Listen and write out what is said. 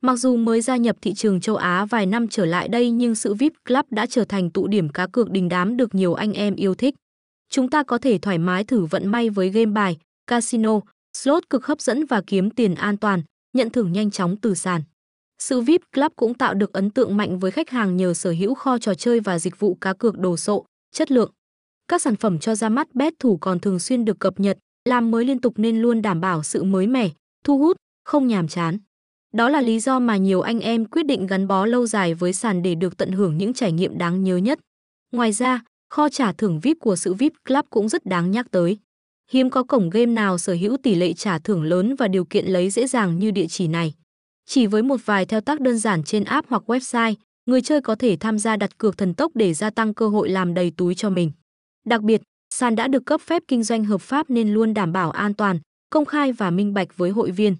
Mặc dù mới gia nhập thị trường châu Á vài năm trở lại đây nhưng sự VIP Club đã trở thành tụ điểm cá cược đình đám được nhiều anh em yêu thích. Chúng ta có thể thoải mái thử vận may với game bài, casino, slot cực hấp dẫn và kiếm tiền an toàn, nhận thưởng nhanh chóng từ sàn. Sự VIP Club cũng tạo được ấn tượng mạnh với khách hàng nhờ sở hữu kho trò chơi và dịch vụ cá cược đồ sộ, chất lượng. Các sản phẩm cho ra mắt bet thủ còn thường xuyên được cập nhật, làm mới liên tục nên luôn đảm bảo sự mới mẻ, thu hút, không nhàm chán. Đó là lý do mà nhiều anh em quyết định gắn bó lâu dài với sàn để được tận hưởng những trải nghiệm đáng nhớ nhất. Ngoài ra, kho trả thưởng VIP của sự VIP Club cũng rất đáng nhắc tới. Hiếm có cổng game nào sở hữu tỷ lệ trả thưởng lớn và điều kiện lấy dễ dàng như địa chỉ này. Chỉ với một vài thao tác đơn giản trên app hoặc website, người chơi có thể tham gia đặt cược thần tốc để gia tăng cơ hội làm đầy túi cho mình. Đặc biệt, sàn đã được cấp phép kinh doanh hợp pháp nên luôn đảm bảo an toàn, công khai và minh bạch với hội viên.